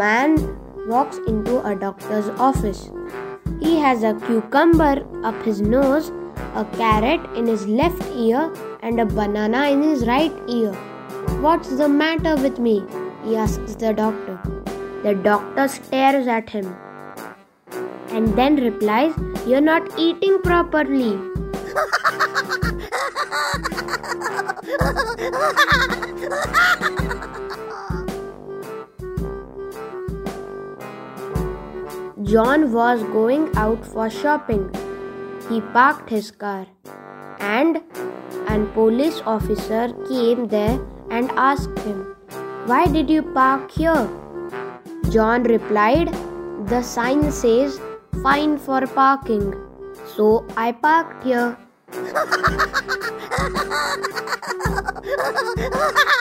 man walks into a doctor's office. He has a cucumber up his nose, a carrot in his left ear, and a banana in his right ear. What's the matter with me? he asks the doctor. The doctor stares at him and then replies, You're not eating properly. John was going out for shopping. He parked his car and an police officer came there and asked him, Why did you park here? John replied, The sign says fine for parking. So I parked here.